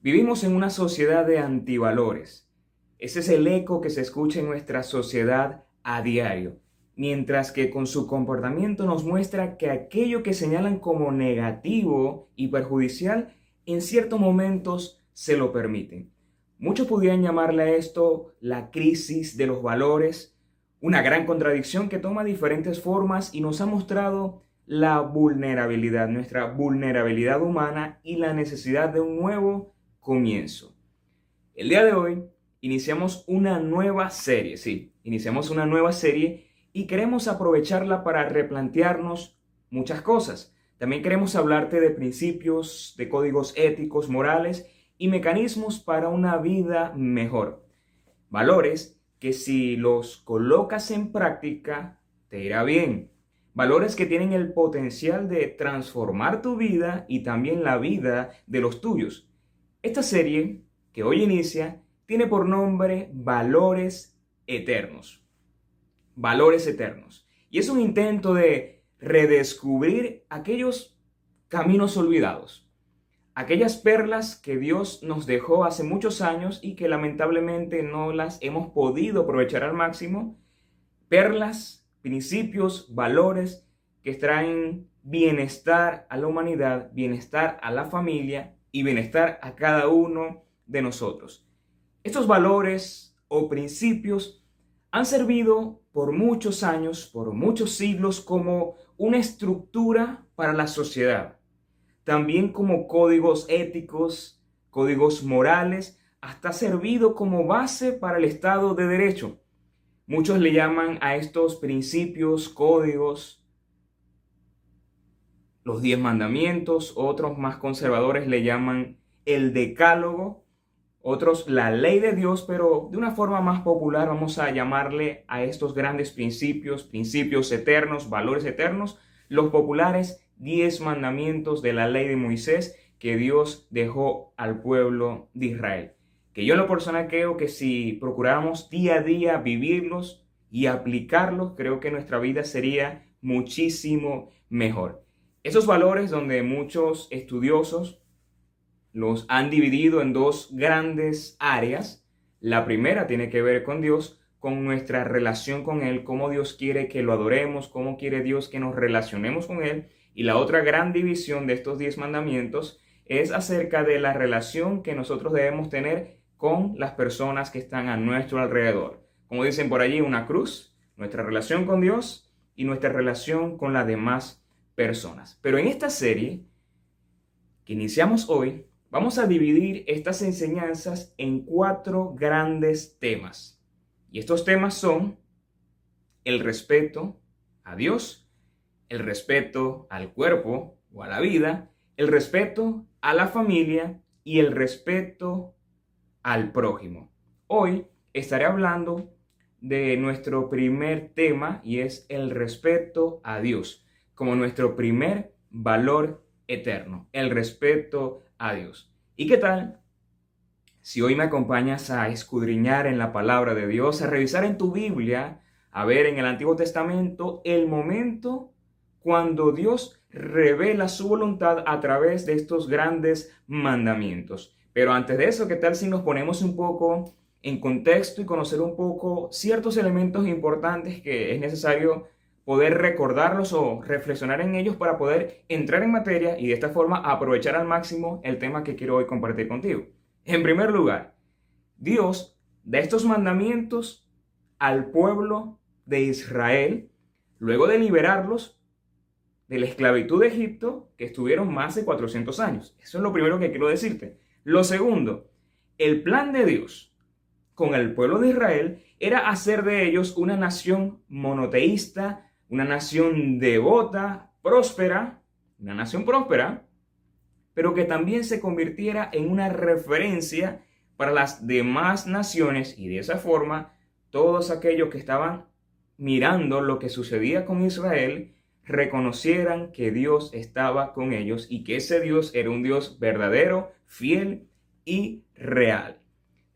Vivimos en una sociedad de antivalores. Ese es el eco que se escucha en nuestra sociedad a diario, mientras que con su comportamiento nos muestra que aquello que señalan como negativo y perjudicial, en ciertos momentos se lo permiten. Muchos podrían llamarle a esto la crisis de los valores, una gran contradicción que toma diferentes formas y nos ha mostrado la vulnerabilidad, nuestra vulnerabilidad humana y la necesidad de un nuevo comienzo. El día de hoy iniciamos una nueva serie, sí, iniciamos una nueva serie y queremos aprovecharla para replantearnos muchas cosas. También queremos hablarte de principios, de códigos éticos, morales y mecanismos para una vida mejor. Valores que si los colocas en práctica te irá bien. Valores que tienen el potencial de transformar tu vida y también la vida de los tuyos. Esta serie, que hoy inicia, tiene por nombre Valores Eternos. Valores Eternos. Y es un intento de redescubrir aquellos caminos olvidados, aquellas perlas que Dios nos dejó hace muchos años y que lamentablemente no las hemos podido aprovechar al máximo, perlas, principios, valores que traen bienestar a la humanidad, bienestar a la familia y bienestar a cada uno de nosotros. Estos valores o principios han servido por muchos años, por muchos siglos, como una estructura para la sociedad, también como códigos éticos, códigos morales, hasta servido como base para el Estado de Derecho. Muchos le llaman a estos principios, códigos, los diez mandamientos, otros más conservadores le llaman el decálogo, otros la ley de Dios, pero de una forma más popular vamos a llamarle a estos grandes principios, principios eternos, valores eternos, los populares diez mandamientos de la ley de Moisés que Dios dejó al pueblo de Israel. Que yo en lo personal creo que si procuramos día a día vivirlos y aplicarlos, creo que nuestra vida sería muchísimo mejor. Esos valores donde muchos estudiosos los han dividido en dos grandes áreas. La primera tiene que ver con Dios, con nuestra relación con Él, cómo Dios quiere que lo adoremos, cómo quiere Dios que nos relacionemos con Él. Y la otra gran división de estos diez mandamientos es acerca de la relación que nosotros debemos tener con las personas que están a nuestro alrededor. Como dicen por allí, una cruz, nuestra relación con Dios y nuestra relación con las demás personas. Pero en esta serie que iniciamos hoy, vamos a dividir estas enseñanzas en cuatro grandes temas. Y estos temas son el respeto a Dios, el respeto al cuerpo o a la vida, el respeto a la familia y el respeto al prójimo. Hoy estaré hablando de nuestro primer tema y es el respeto a Dios como nuestro primer valor eterno, el respeto a Dios. ¿Y qué tal? Si hoy me acompañas a escudriñar en la palabra de Dios, a revisar en tu Biblia, a ver en el Antiguo Testamento el momento cuando Dios revela su voluntad a través de estos grandes mandamientos. Pero antes de eso, ¿qué tal si nos ponemos un poco en contexto y conocer un poco ciertos elementos importantes que es necesario poder recordarlos o reflexionar en ellos para poder entrar en materia y de esta forma aprovechar al máximo el tema que quiero hoy compartir contigo. En primer lugar, Dios da estos mandamientos al pueblo de Israel luego de liberarlos de la esclavitud de Egipto que estuvieron más de 400 años. Eso es lo primero que quiero decirte. Lo segundo, el plan de Dios con el pueblo de Israel era hacer de ellos una nación monoteísta, una nación devota, próspera, una nación próspera, pero que también se convirtiera en una referencia para las demás naciones y de esa forma todos aquellos que estaban mirando lo que sucedía con Israel reconocieran que Dios estaba con ellos y que ese Dios era un Dios verdadero, fiel y real.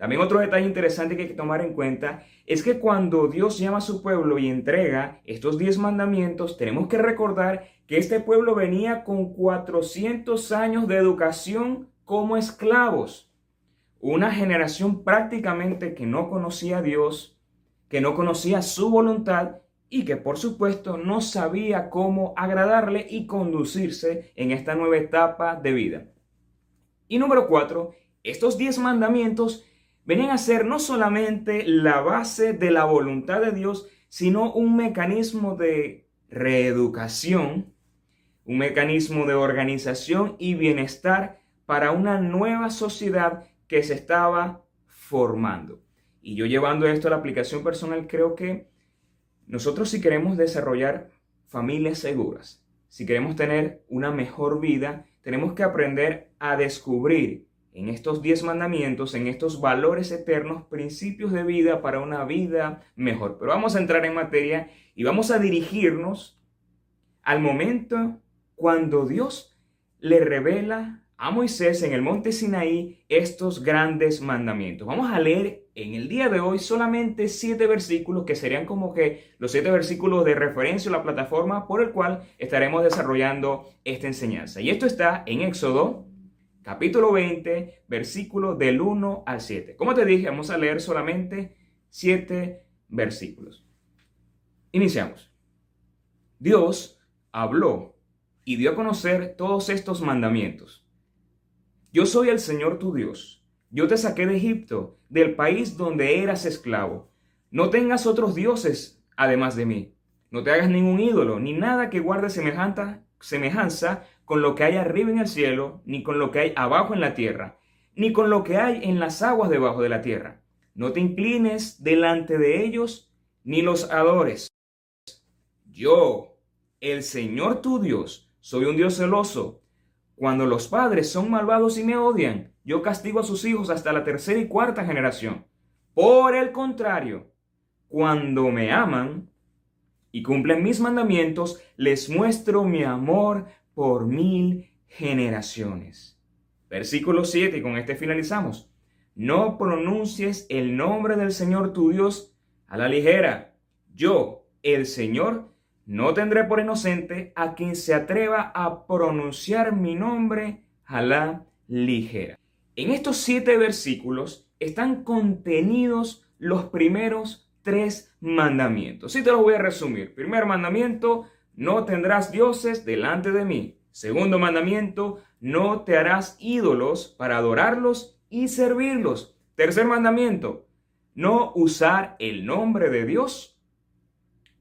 También otro detalle interesante que hay que tomar en cuenta es que cuando Dios llama a su pueblo y entrega estos diez mandamientos, tenemos que recordar que este pueblo venía con 400 años de educación como esclavos. una generación prácticamente que no conocía a Dios, que no conocía su voluntad y que por supuesto no sabía cómo agradarle y conducirse en esta nueva etapa de vida. Y número cuatro, estos diez mandamientos venían a ser no solamente la base de la voluntad de Dios, sino un mecanismo de reeducación, un mecanismo de organización y bienestar para una nueva sociedad que se estaba formando. Y yo llevando esto a la aplicación personal, creo que nosotros si queremos desarrollar familias seguras, si queremos tener una mejor vida, tenemos que aprender a descubrir en estos diez mandamientos, en estos valores eternos, principios de vida para una vida mejor. Pero vamos a entrar en materia y vamos a dirigirnos al momento cuando Dios le revela a Moisés en el monte Sinaí estos grandes mandamientos. Vamos a leer en el día de hoy solamente siete versículos que serían como que los siete versículos de referencia a la plataforma por el cual estaremos desarrollando esta enseñanza. Y esto está en Éxodo capítulo 20, versículo del 1 al 7. Como te dije, vamos a leer solamente siete versículos. Iniciamos. Dios habló y dio a conocer todos estos mandamientos. Yo soy el Señor tu Dios. Yo te saqué de Egipto, del país donde eras esclavo. No tengas otros dioses además de mí. No te hagas ningún ídolo, ni nada que guarde semejanza, semejanza con lo que hay arriba en el cielo, ni con lo que hay abajo en la tierra, ni con lo que hay en las aguas debajo de la tierra. No te inclines delante de ellos, ni los adores. Yo, el Señor tu Dios, soy un Dios celoso. Cuando los padres son malvados y me odian, yo castigo a sus hijos hasta la tercera y cuarta generación. Por el contrario, cuando me aman y cumplen mis mandamientos, les muestro mi amor por mil generaciones. Versículo 7, y con este finalizamos. No pronuncies el nombre del Señor tu Dios a la ligera. Yo, el Señor, no tendré por inocente a quien se atreva a pronunciar mi nombre a la ligera. En estos siete versículos están contenidos los primeros tres mandamientos. Sí te los voy a resumir. Primer mandamiento, no tendrás dioses delante de mí. Segundo mandamiento, no te harás ídolos para adorarlos y servirlos. Tercer mandamiento, no usar el nombre de Dios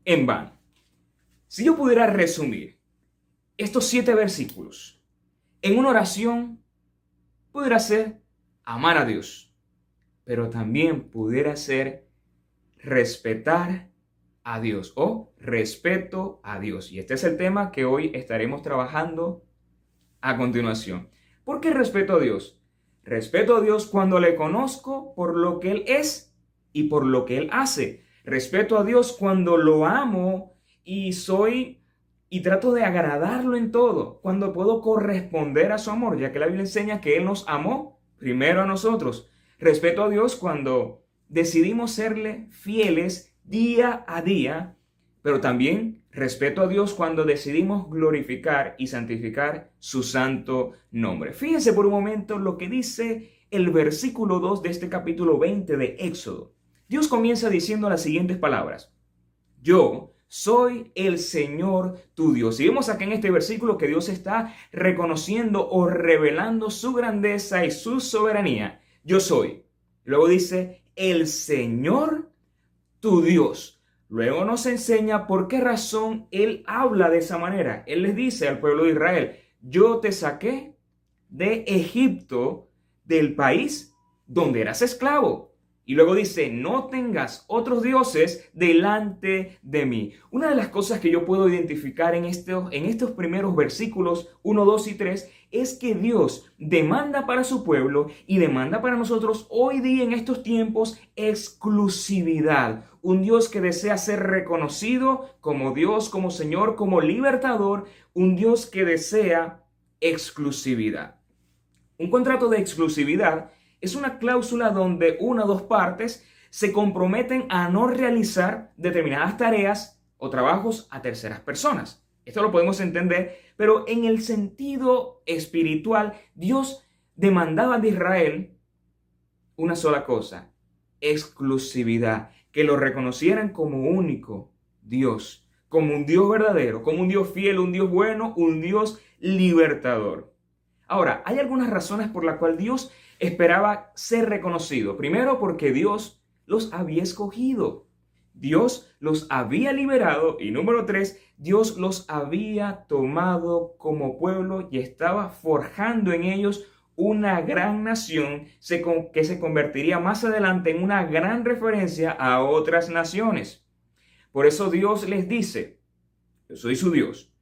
en vano. Si yo pudiera resumir estos siete versículos en una oración, pudiera ser amar a Dios, pero también pudiera ser respetar a Dios o respeto a Dios. Y este es el tema que hoy estaremos trabajando a continuación. ¿Por qué respeto a Dios? Respeto a Dios cuando le conozco por lo que Él es y por lo que Él hace. Respeto a Dios cuando lo amo y soy y trato de agradarlo en todo, cuando puedo corresponder a su amor, ya que la Biblia enseña que Él nos amó primero a nosotros. Respeto a Dios cuando decidimos serle fieles día a día, pero también respeto a Dios cuando decidimos glorificar y santificar su santo nombre. Fíjense por un momento lo que dice el versículo 2 de este capítulo 20 de Éxodo. Dios comienza diciendo las siguientes palabras. Yo soy el Señor tu Dios. Y vemos aquí en este versículo que Dios está reconociendo o revelando su grandeza y su soberanía. Yo soy. Luego dice, el Señor tu Dios. Luego nos enseña por qué razón Él habla de esa manera. Él les dice al pueblo de Israel, yo te saqué de Egipto, del país donde eras esclavo. Y luego dice, no tengas otros dioses delante de mí. Una de las cosas que yo puedo identificar en estos, en estos primeros versículos 1, 2 y 3 es que Dios demanda para su pueblo y demanda para nosotros hoy día en estos tiempos exclusividad. Un Dios que desea ser reconocido como Dios, como Señor, como libertador. Un Dios que desea exclusividad. Un contrato de exclusividad es una cláusula donde una o dos partes se comprometen a no realizar determinadas tareas o trabajos a terceras personas. Esto lo podemos entender, pero en el sentido espiritual, Dios demandaba de Israel una sola cosa, exclusividad, que lo reconocieran como único Dios, como un Dios verdadero, como un Dios fiel, un Dios bueno, un Dios libertador. Ahora, hay algunas razones por las cuales Dios esperaba ser reconocido. Primero, porque Dios los había escogido. Dios los había liberado. Y número tres, Dios los había tomado como pueblo y estaba forjando en ellos una gran nación que se convertiría más adelante en una gran referencia a otras naciones. Por eso Dios les dice, yo soy su Dios,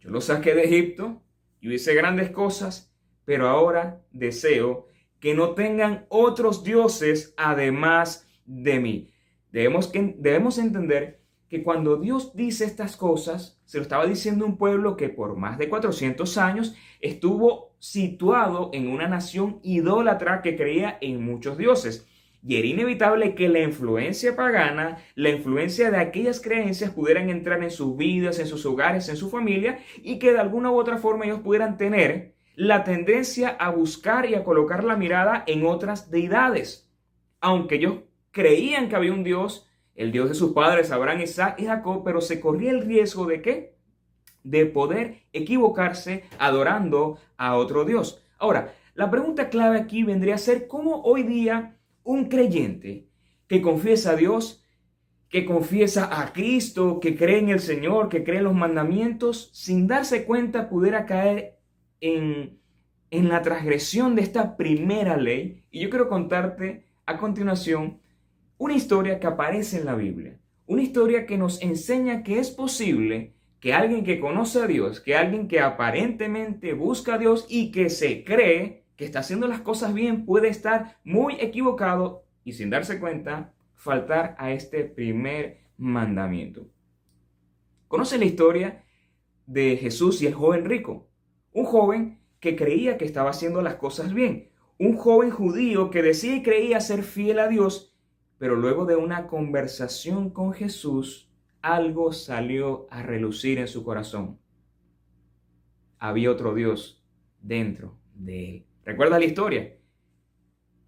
yo los saqué de Egipto, yo hice grandes cosas, pero ahora deseo que no tengan otros dioses además de mí. Debemos, que, debemos entender que cuando Dios dice estas cosas, se lo estaba diciendo un pueblo que por más de 400 años estuvo situado en una nación idólatra que creía en muchos dioses. Y era inevitable que la influencia pagana, la influencia de aquellas creencias pudieran entrar en sus vidas, en sus hogares, en su familia y que de alguna u otra forma ellos pudieran tener la tendencia a buscar y a colocar la mirada en otras deidades. Aunque ellos creían que había un Dios, el Dios de sus padres, Abraham, Isaac y Jacob, pero se corría el riesgo de qué? De poder equivocarse adorando a otro Dios. Ahora, la pregunta clave aquí vendría a ser cómo hoy día un creyente que confiesa a Dios, que confiesa a Cristo, que cree en el Señor, que cree en los mandamientos, sin darse cuenta pudiera caer en, la transgresión de esta primera ley. Y yo quiero contarte a continuación una historia que aparece en la Biblia, una historia que nos enseña que es posible que alguien que conoce a Dios, que alguien que aparentemente busca a Dios y que se cree que está haciendo las cosas bien, puede estar muy equivocado y sin darse cuenta faltar a este primer mandamiento. ¿Conoce la historia de Jesús y el joven rico? Un joven que creía que estaba haciendo las cosas bien. Un joven judío que decía y creía ser fiel a Dios, pero luego de una conversación con Jesús, algo salió a relucir en su corazón. Había otro Dios dentro de él. ¿Recuerda la historia?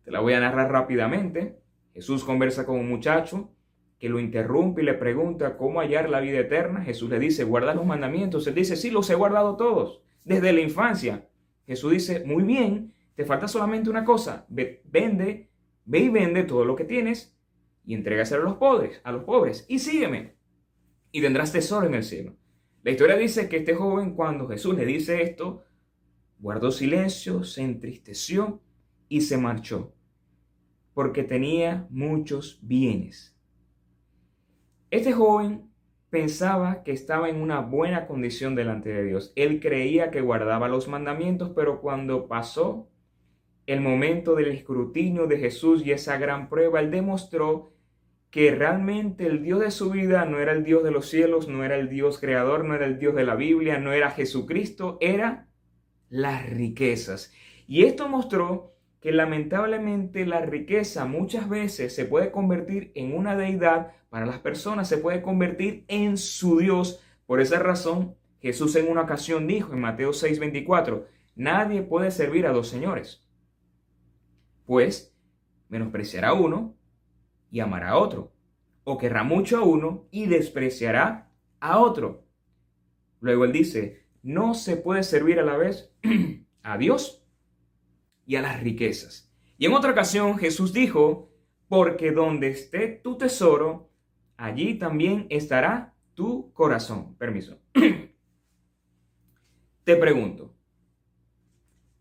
Te la voy a narrar rápidamente. Jesús conversa con un muchacho que lo interrumpe y le pregunta cómo hallar la vida eterna. Jesús le dice, guarda los mandamientos. Él dice, sí, los he guardado todos, desde la infancia. Jesús dice, muy bien, te falta solamente una cosa. vende, ve y vende todo lo que tienes y entrégaselo a los pobres, a los pobres, y sígueme y tendrás tesoro en el cielo. La historia dice que este joven cuando Jesús le dice esto, guardó silencio, se entristeció y se marchó, porque tenía muchos bienes. Este joven pensaba que estaba en una buena condición delante de Dios. Él creía que guardaba los mandamientos, pero cuando pasó el momento del escrutinio de Jesús y esa gran prueba, él demostró que realmente el Dios de su vida no era el Dios de los cielos, no era el Dios creador, no era el Dios de la Biblia, no era Jesucristo, era las riquezas. Y esto mostró que lamentablemente la riqueza muchas veces se puede convertir en una deidad para las personas, se puede convertir en su Dios. Por esa razón, Jesús en una ocasión dijo en Mateo 6:24, nadie puede servir a dos señores, pues menospreciará a uno y amará a otro, o querrá mucho a uno y despreciará a otro. Luego él dice, no se puede servir a la vez a Dios y a las riquezas. Y en otra ocasión Jesús dijo, porque donde esté tu tesoro, allí también estará tu corazón. Permiso. Te pregunto,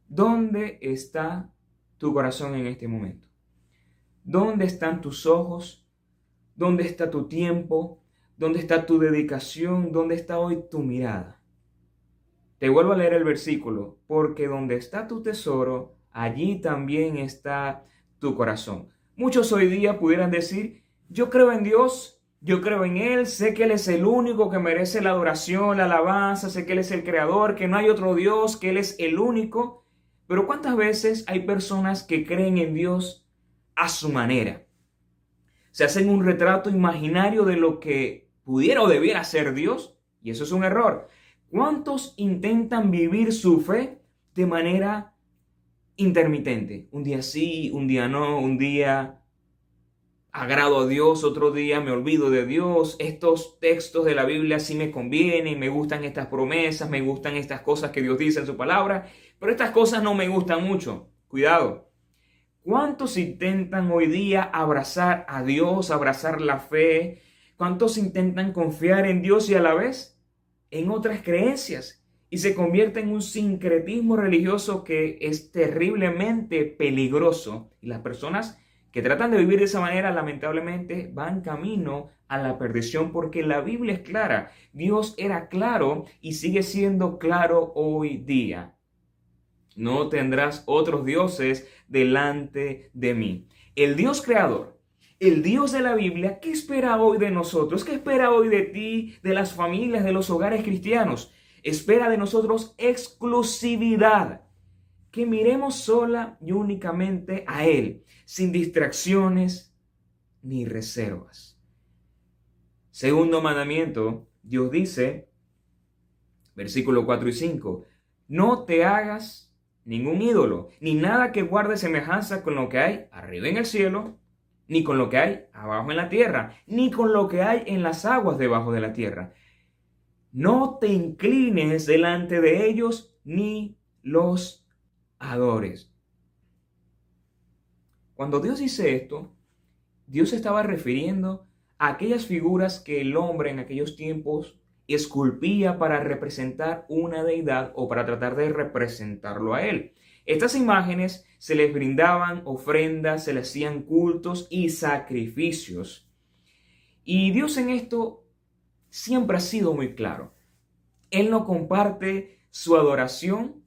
¿dónde está tu corazón en este momento? ¿Dónde están tus ojos? ¿Dónde está tu tiempo? ¿Dónde está tu dedicación? ¿Dónde está hoy tu mirada? Te vuelvo a leer el versículo, porque donde está tu tesoro, allí también está tu corazón. Muchos hoy día pudieran decir, yo creo en Dios, yo creo en Él, sé que Él es el único que merece la adoración, la alabanza, sé que Él es el creador, que no hay otro Dios, que Él es el único. Pero ¿cuántas veces hay personas que creen en Dios a su manera. Se hacen un retrato imaginario de lo que pudiera o debiera ser Dios, y eso es un error. ¿Cuántos intentan vivir su fe de manera intermitente. Un día sí, un día no, un día agrado a Dios, otro día me olvido de Dios. Estos textos de la Biblia sí me convienen, me gustan estas promesas, me gustan estas cosas que Dios dice en su palabra, pero estas cosas no me gustan mucho. Cuidado. ¿Cuántos intentan hoy día abrazar a Dios, abrazar la fe? ¿Cuántos intentan confiar en Dios y a la vez en otras creencias? Y se convierte en un sincretismo religioso que es terriblemente peligroso. Y las personas que tratan de vivir de esa manera, lamentablemente, van camino a la perdición porque la Biblia es clara. Dios era claro y sigue siendo claro hoy día. No tendrás otros dioses delante de mí. El Dios creador, el Dios de la Biblia, ¿qué espera hoy de nosotros? ¿Qué espera hoy de ti, de las familias, de los hogares cristianos? Espera de nosotros exclusividad, que miremos sola y únicamente a Él, sin distracciones ni reservas. Segundo mandamiento, Dios dice, versículo 4 y 5, no te hagas ningún ídolo, ni nada que guarde semejanza con lo que hay arriba en el cielo, ni con lo que hay abajo en la tierra, ni con lo que hay en las aguas debajo de la tierra. No te inclines delante de ellos, ni los adores. Cuando Dios dice esto, Dios estaba refiriendo a aquellas figuras que el hombre en aquellos tiempos esculpía para representar una deidad o para tratar de representarlo a él. Estas imágenes se les brindaban ofrendas, se les hacían cultos y sacrificios. Y Dios en esto siempre ha sido muy claro. Él no comparte su adoración,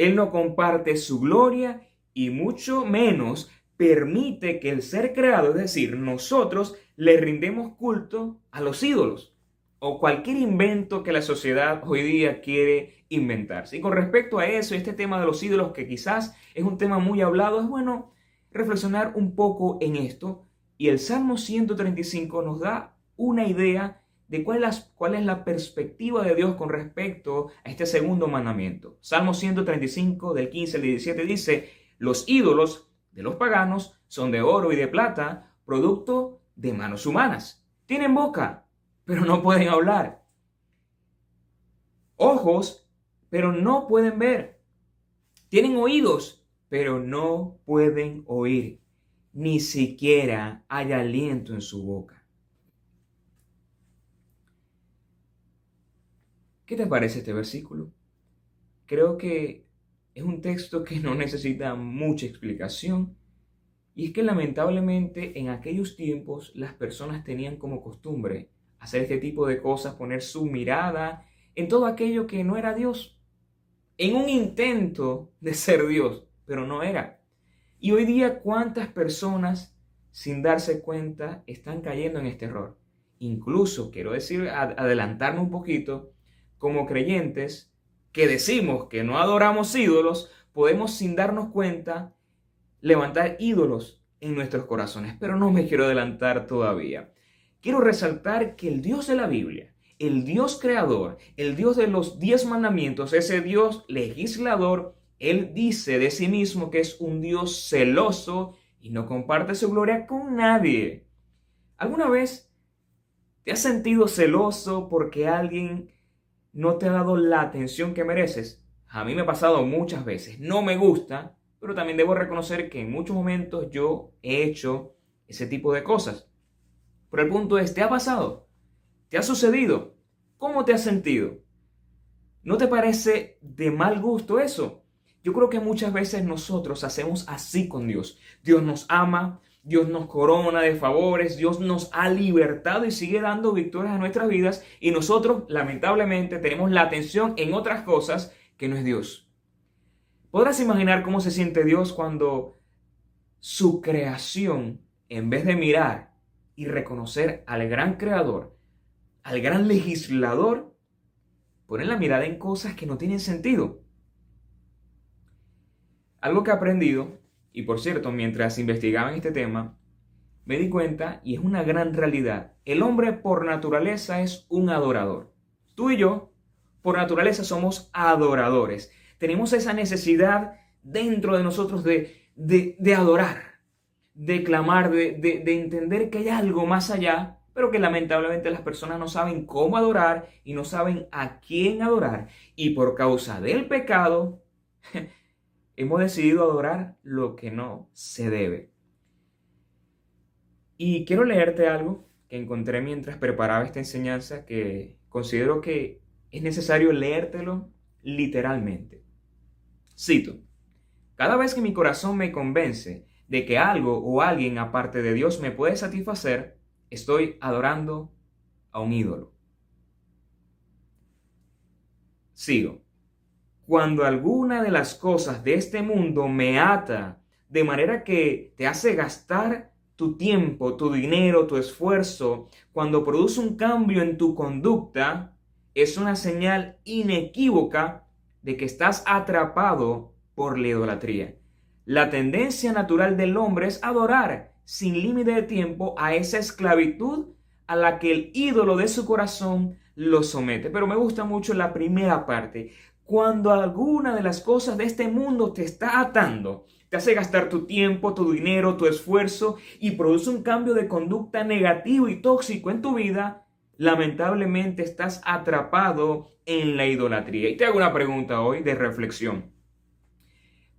Él no comparte su gloria y mucho menos permite que el ser creado, es decir, nosotros, le rindemos culto a los ídolos o cualquier invento que la sociedad hoy día quiere inventarse. Y con respecto a eso, este tema de los ídolos, que quizás es un tema muy hablado, es bueno reflexionar un poco en esto. Y el Salmo 135 nos da una idea de cuál es, cuál es la perspectiva de Dios con respecto a este segundo mandamiento. Salmo 135 del 15 al 17 dice, los ídolos de los paganos son de oro y de plata, producto de manos humanas. Tienen boca, pero no pueden hablar. Ojos, pero no pueden ver. Tienen oídos, pero no pueden oír. Ni siquiera hay aliento en su boca. ¿Qué te parece este versículo? Creo que es un texto que no necesita mucha explicación. Y es que lamentablemente en aquellos tiempos las personas tenían como costumbre hacer este tipo de cosas, poner su mirada en todo aquello que no era Dios, en un intento de ser Dios, pero no era. Y hoy día, ¿cuántas personas, sin darse cuenta, están cayendo en este error? Incluso, quiero decir, adelantarme un poquito, como creyentes que decimos que no adoramos ídolos, podemos sin darnos cuenta levantar ídolos en nuestros corazones. Pero no me quiero adelantar todavía quiero resaltar que el Dios de la Biblia, el Dios creador, el Dios de los diez mandamientos, ese Dios legislador, Él dice de sí mismo que es un Dios celoso y no comparte su gloria con nadie. ¿Alguna vez te has sentido celoso porque alguien no te ha dado la atención que mereces? A mí me ha pasado muchas veces. No me gusta, pero también debo reconocer que en muchos momentos yo he hecho ese tipo de cosas. Pero el punto es, ¿te ha pasado? ¿Te ha sucedido? ¿Cómo te has sentido? ¿No te parece de mal gusto eso? Yo creo que muchas veces nosotros hacemos así con Dios. Dios nos ama, Dios nos corona de favores, Dios nos ha libertado y sigue dando victorias a nuestras vidas y nosotros lamentablemente tenemos la atención en otras cosas que no es Dios. ¿Podrás imaginar cómo se siente Dios cuando su creación, en vez de mirar y reconocer al gran creador, al gran legislador, ponen la mirada en cosas que no tienen sentido. Algo que he aprendido, y por cierto, mientras investigaba en este tema, me di cuenta, y es una gran realidad, el hombre por naturaleza es un adorador. Tú y yo, por naturaleza, somos adoradores. Tenemos esa necesidad dentro de nosotros de, de, adorar, de clamar, de, de entender que hay algo más allá, pero que lamentablemente las personas no saben cómo adorar y no saben a quién adorar. Y por causa del pecado, hemos decidido adorar lo que no se debe. Y quiero leerte algo que encontré mientras preparaba esta enseñanza que considero que es necesario leértelo literalmente. Cito, cada vez que mi corazón me convence de que algo o alguien aparte de Dios me puede satisfacer, estoy adorando a un ídolo. Sigo. Cuando alguna de las cosas de este mundo me ata de manera que te hace gastar tu tiempo, tu dinero, tu esfuerzo, cuando produce un cambio en tu conducta, es una señal inequívoca de que estás atrapado por la idolatría. La tendencia natural del hombre es adorar sin límite de tiempo a esa esclavitud a la que el ídolo de su corazón lo somete. Pero me gusta mucho la primera parte. Cuando alguna de las cosas de este mundo te está atando, te hace gastar tu tiempo, tu dinero, tu esfuerzo y produce un cambio de conducta negativo y tóxico en tu vida, lamentablemente estás atrapado en la idolatría. Y te hago una pregunta hoy de reflexión.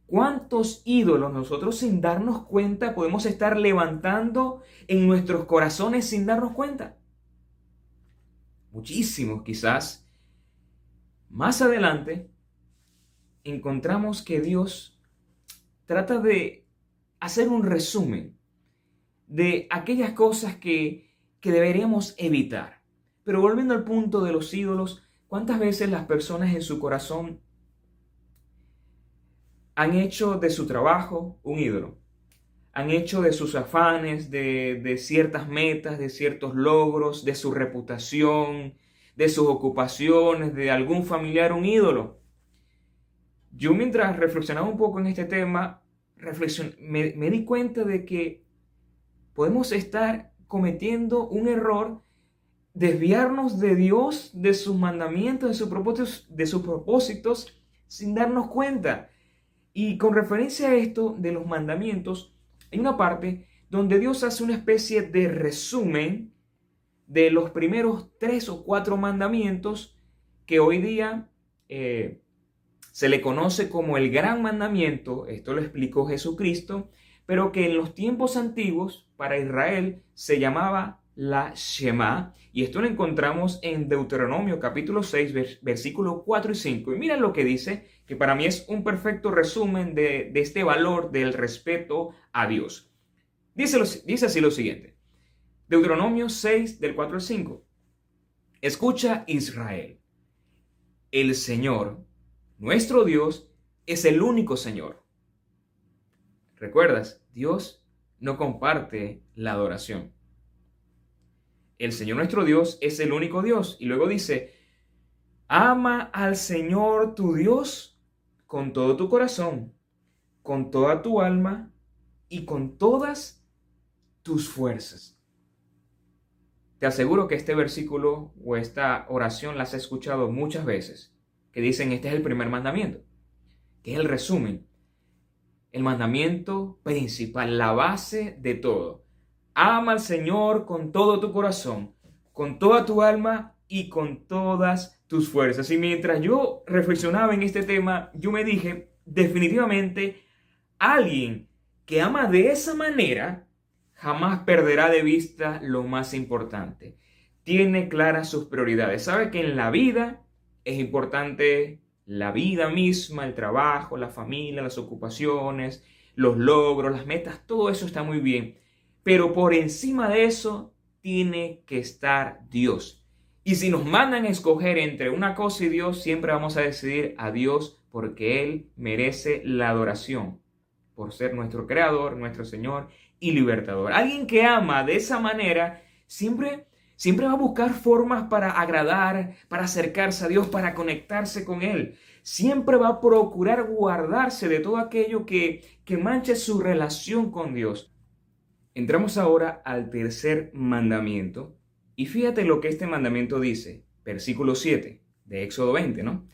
¿Cuántos ídolos nosotros sin darnos cuenta podemos estar levantando en nuestros corazones sin darnos cuenta? Muchísimos quizás. Más adelante encontramos que Dios trata de hacer un resumen de aquellas cosas que, que deberíamos evitar. Pero volviendo al punto de los ídolos, ¿cuántas veces las personas en su corazón han hecho de su trabajo un ídolo? Han hecho de sus afanes, de, de ciertas metas, de ciertos logros, de su reputación, de sus ocupaciones, de algún familiar un ídolo. Yo mientras reflexionaba un poco en este tema, me, me di cuenta de que podemos estar cometiendo un error, desviarnos de Dios, de sus mandamientos, de sus propósitos, de sus propósitos sin darnos cuenta. Y con referencia a esto de los mandamientos, hay una parte donde Dios hace una especie de resumen de los primeros tres o cuatro mandamientos que hoy día eh, se le conoce como el gran mandamiento, esto lo explicó Jesucristo, pero que en los tiempos antiguos para Israel se llamaba la Shema, y esto lo encontramos en Deuteronomio capítulo 6, versículos 4 y 5. Y mira lo que dice, que para mí es un perfecto resumen de, este valor del respeto a Dios. Dice, dice así lo siguiente, Deuteronomio 6 del 4 al 5. Escucha Israel, el Señor, nuestro Dios es el único Señor. ¿Recuerdas? Dios no comparte la adoración. El Señor nuestro Dios es el único Dios. Y luego dice, ama al Señor tu Dios con todo tu corazón, con toda tu alma y con todas tus fuerzas. Te aseguro que este versículo o esta oración la has escuchado muchas veces que dicen este es el primer mandamiento, que es el resumen, el mandamiento principal, la base de todo. Ama al Señor con todo tu corazón, con toda tu alma y con todas tus fuerzas. Y mientras yo reflexionaba en este tema, yo me dije, definitivamente, alguien que ama de esa manera jamás perderá de vista lo más importante. Tiene claras sus prioridades. Sabe que en la vida es importante la vida misma, el trabajo, la familia, las ocupaciones, los logros, las metas, todo eso está muy bien. Pero por encima de eso tiene que estar Dios. Y si nos mandan escoger entre una cosa y Dios, siempre vamos a decidir a Dios porque Él merece la adoración por ser nuestro creador, nuestro Señor y libertador. Alguien que ama de esa manera siempre Siempre va a buscar formas para agradar, para acercarse a Dios, para conectarse con Él. Siempre va a procurar guardarse de todo aquello que, que manche su relación con Dios. Entramos ahora al tercer mandamiento. Y fíjate lo que este mandamiento dice, versículo 7 de Éxodo 20, ¿no?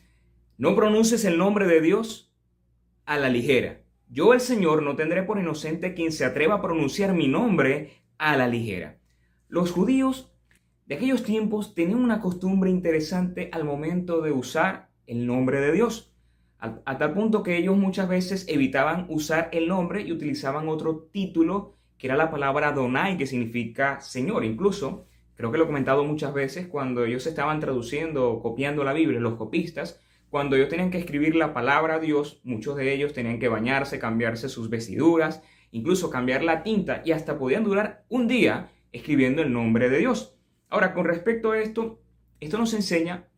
No pronuncies el nombre de Dios a la ligera. Yo, el Señor, no tendré por inocente quien se atreva a pronunciar mi nombre a la ligera. Los judíos de aquellos tiempos tenían una costumbre interesante al momento de usar el nombre de Dios, a, tal punto que ellos muchas veces evitaban usar el nombre y utilizaban otro título que era la palabra Donai, que significa Señor. Incluso, creo que lo he comentado muchas veces, cuando ellos estaban traduciendo o copiando la Biblia, los copistas, cuando ellos tenían que escribir la palabra Dios, muchos de ellos tenían que bañarse, cambiarse sus vestiduras, incluso cambiar la tinta y hasta podían durar un día escribiendo el nombre de Dios. Ahora, con respecto a esto, esto nos enseña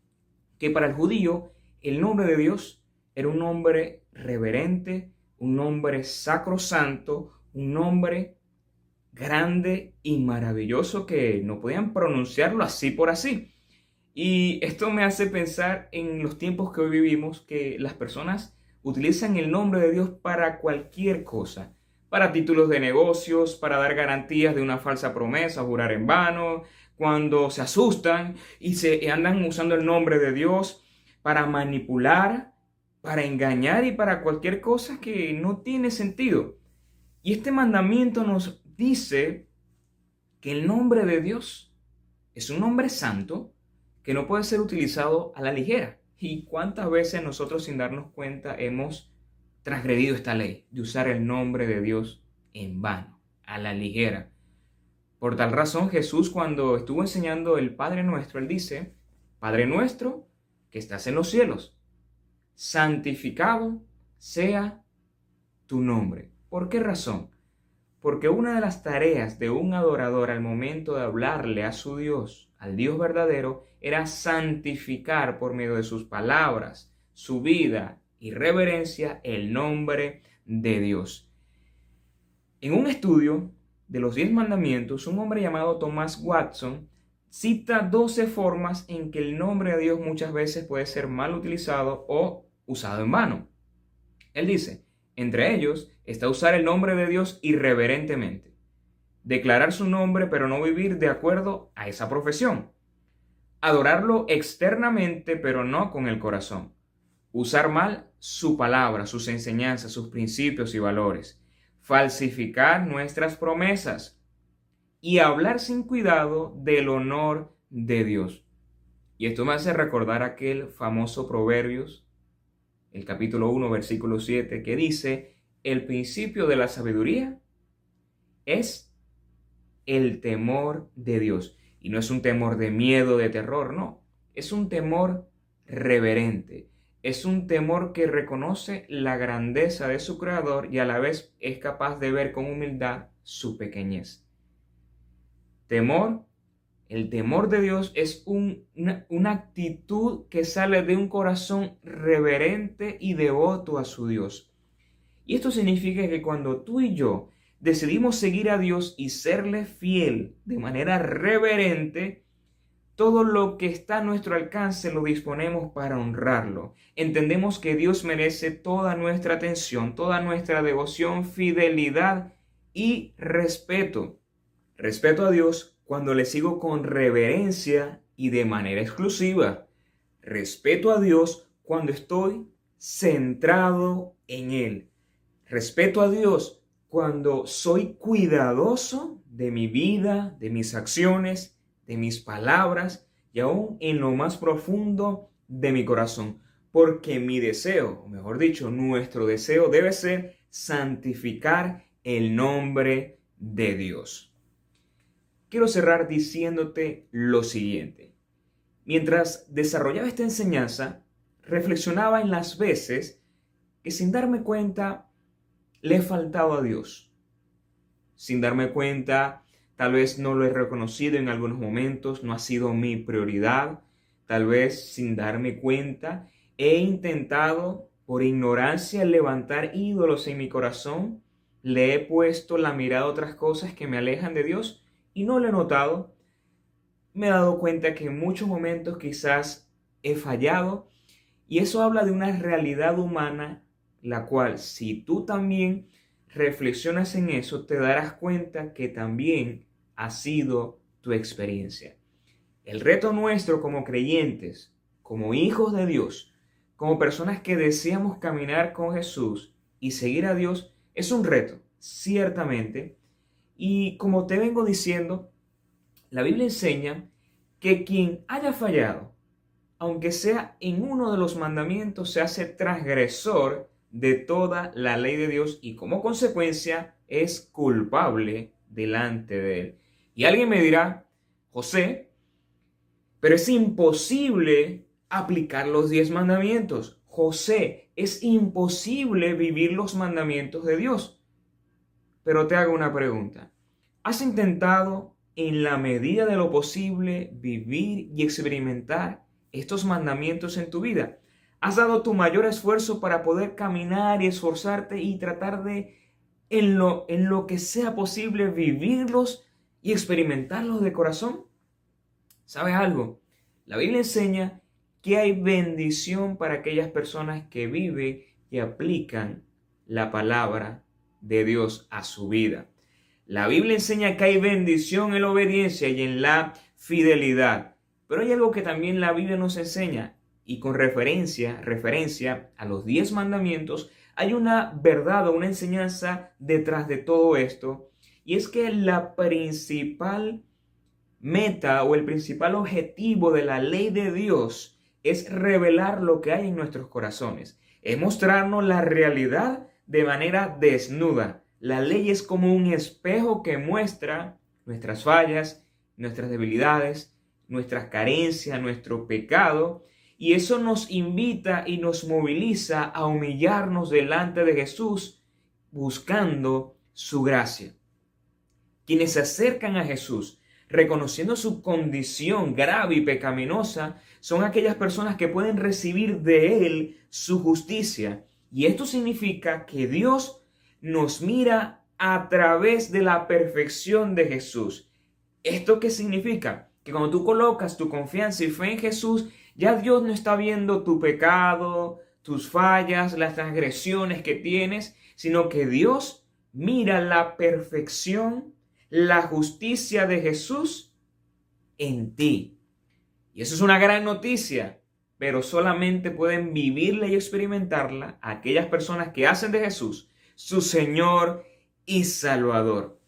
que para el judío el nombre de Dios era un nombre reverente, un nombre sacrosanto, un nombre grande y maravilloso que no podían pronunciarlo así por así. Y esto me hace pensar en los tiempos que hoy vivimos, que las personas utilizan el nombre de Dios para cualquier cosa, para títulos de negocios, para dar garantías de una falsa promesa, jurar en vano, cuando se asustan y se andan usando el nombre de Dios para manipular, para engañar y para cualquier cosa que no tiene sentido. Y este mandamiento nos dice que el nombre de Dios es un nombre santo que no puede ser utilizado a la ligera. ¿Y cuántas veces nosotros sin darnos cuenta hemos transgredido esta ley de usar el nombre de Dios en vano, a la ligera? Por tal razón Jesús cuando estuvo enseñando el Padre Nuestro, él dice, Padre Nuestro que estás en los cielos, santificado sea tu nombre. ¿Por qué razón? Porque una de las tareas de un adorador al momento de hablarle a su Dios, al Dios verdadero, era santificar por medio de sus palabras, su vida y reverencia el nombre de Dios. En un estudio de los diez mandamientos, un hombre llamado Thomas Watson cita 12 formas en que el nombre de Dios muchas veces puede ser mal utilizado o usado en vano. Él dice, entre ellos está usar el nombre de Dios irreverentemente, declarar su nombre pero no vivir de acuerdo a esa profesión, adorarlo externamente pero no con el corazón, usar mal su palabra, sus enseñanzas, sus principios y valores, falsificar nuestras promesas. Y hablar sin cuidado del honor de Dios. Y esto me hace recordar aquel famoso Proverbios, el capítulo 1, versículo 7, que dice, el principio de la sabiduría es el temor de Dios. Y no es un temor de miedo, de terror, no. Es un temor reverente. Es un temor que reconoce la grandeza de su creador y a la vez es capaz de ver con humildad su pequeñez. Temor, el temor de Dios es una, una actitud que sale de un corazón reverente y devoto a su Dios. Y esto significa que cuando tú y yo decidimos seguir a Dios y serle fiel de manera reverente, todo lo que está a nuestro alcance lo disponemos para honrarlo. Entendemos que Dios merece toda nuestra atención, toda nuestra devoción, fidelidad y respeto. Respeto a Dios cuando le sigo con reverencia y de manera exclusiva. Respeto a Dios cuando estoy centrado en Él. Respeto a Dios cuando soy cuidadoso de mi vida, de mis acciones, de mis palabras y aún en lo más profundo de mi corazón. Porque mi deseo, o mejor dicho, nuestro deseo debe ser santificar el nombre de Dios. Quiero cerrar diciéndote lo siguiente. Mientras desarrollaba esta enseñanza, reflexionaba en las veces que sin darme cuenta le he faltado a Dios. Sin darme cuenta, tal vez no lo he reconocido en algunos momentos, no ha sido mi prioridad, tal vez sin darme cuenta, he intentado por ignorancia levantar ídolos en mi corazón, le he puesto la mirada a otras cosas que me alejan de Dios y no lo he notado. Me he dado cuenta que en muchos momentos quizás he fallado y eso habla de una realidad humana la cual si tú también reflexionas en eso, te darás cuenta que también ha sido tu experiencia. El reto nuestro como creyentes, como hijos de Dios, como personas que deseamos caminar con Jesús, y seguir a Dios es un reto, ciertamente. Y como te vengo diciendo, la Biblia enseña que quien haya fallado, aunque sea en uno de los mandamientos, se hace transgresor de toda la ley de Dios y como consecuencia es culpable delante de él. Y alguien me dirá, José, pero es imposible aplicar los diez mandamientos. José, es imposible vivir los mandamientos de Dios. Pero te hago una pregunta. ¿Has intentado en la medida de lo posible vivir y experimentar estos mandamientos en tu vida? ¿Has dado tu mayor esfuerzo para poder caminar y esforzarte y tratar de, en lo, en lo que sea posible, vivirlos y experimentarlos de corazón? ¿Sabes algo? La Biblia enseña que hay bendición para aquellas personas que viven y aplican la palabra de Dios a su vida. La Biblia enseña que hay bendición en la obediencia y en la fidelidad. Pero hay algo que también la Biblia nos enseña y con referencia, referencia a los diez mandamientos, hay una verdad o una enseñanza detrás de todo esto. Y es que la principal meta o el principal objetivo de la ley de Dios es revelar lo que hay en nuestros corazones, es mostrarnos la realidad de manera desnuda. La ley es como un espejo que muestra nuestras fallas, nuestras debilidades, nuestras carencias, nuestro pecado, y eso nos invita y nos moviliza a humillarnos delante de Jesús buscando su gracia. Quienes se acercan a Jesús reconociendo su condición grave y pecaminosa, son aquellas personas que pueden recibir de Él su justicia. Y esto significa que Dios nos mira a través de la perfección de Jesús. ¿Esto qué significa? Que cuando tú colocas tu confianza y fe en Jesús, ya Dios no está viendo tu pecado, tus fallas, las transgresiones que tienes, sino que Dios mira la perfección la justicia de Jesús en ti. Y eso es una gran noticia, pero solamente pueden vivirla y experimentarla aquellas personas que hacen de Jesús su Señor y Salvador.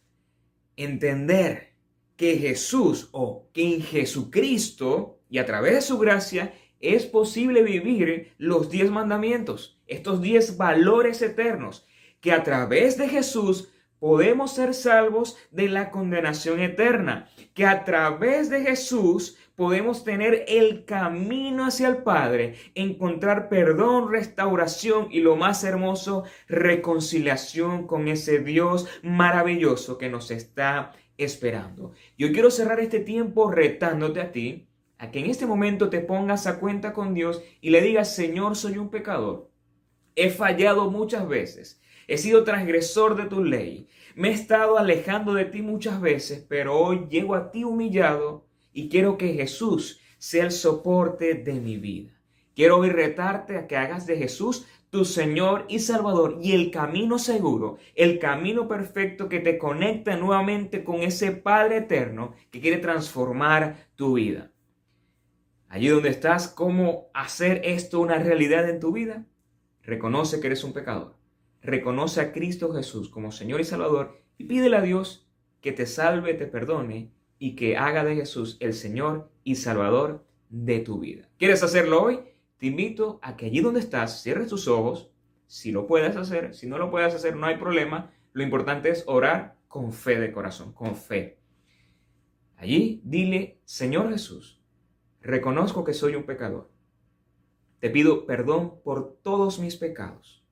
Entender que Jesús o que en Jesucristo y a través de su gracia es posible vivir los diez mandamientos, estos diez valores eternos, que a través de Jesús podemos ser salvos de la condenación eterna, que a través de Jesús podemos tener el camino hacia el Padre, encontrar perdón, restauración y lo más hermoso, reconciliación con ese Dios maravilloso que nos está esperando. Yo quiero cerrar este tiempo retándote a ti, a que en este momento te pongas a cuenta con Dios y le digas, Señor, soy un pecador. He fallado muchas veces He sido transgresor de tu ley. Me he estado alejando de ti muchas veces, pero hoy llego a ti humillado y quiero que Jesús sea el soporte de mi vida. Quiero hoy retarte a que hagas de Jesús tu Señor y Salvador y el camino seguro, el camino perfecto que te conecta nuevamente con ese Padre eterno que quiere transformar tu vida. Allí donde estás, ¿cómo hacer esto una realidad en tu vida? Reconoce que eres un pecador reconoce a Cristo Jesús como Señor y Salvador y pídele a Dios que te salve, te perdone y que haga de Jesús el Señor y Salvador de tu vida. ¿Quieres hacerlo hoy? Te invito a que allí donde estás cierres tus ojos, si lo puedes hacer, si no lo puedes hacer no hay problema, lo importante es orar con fe de corazón, con fe. Allí dile, Señor Jesús, reconozco que soy un pecador. Te pido perdón por todos mis pecados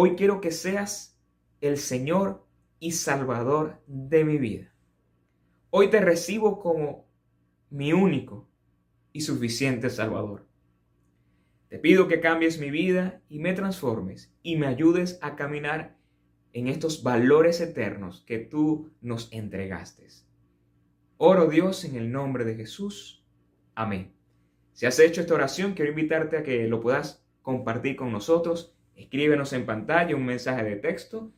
Hoy quiero que seas el Señor y Salvador de mi vida. Hoy te recibo como mi único y suficiente Salvador. Te pido que cambies mi vida y me transformes y me ayudes a caminar en estos valores eternos que tú nos entregaste. Oro Dios en el nombre de Jesús. Amén. Si has hecho esta oración, quiero invitarte a que lo puedas compartir con nosotros Escríbenos en pantalla un mensaje de texto.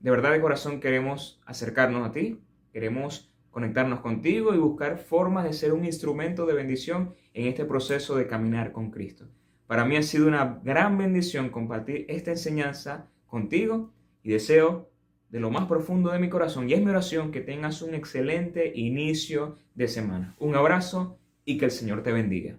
De verdad de corazón queremos acercarnos a ti, queremos conectarnos contigo y buscar formas de ser un instrumento de bendición en este proceso de caminar con Cristo. Para mí ha sido una gran bendición compartir esta enseñanza contigo y deseo de lo más profundo de mi corazón y es mi oración que tengas un excelente inicio de semana. Un abrazo y que el Señor te bendiga.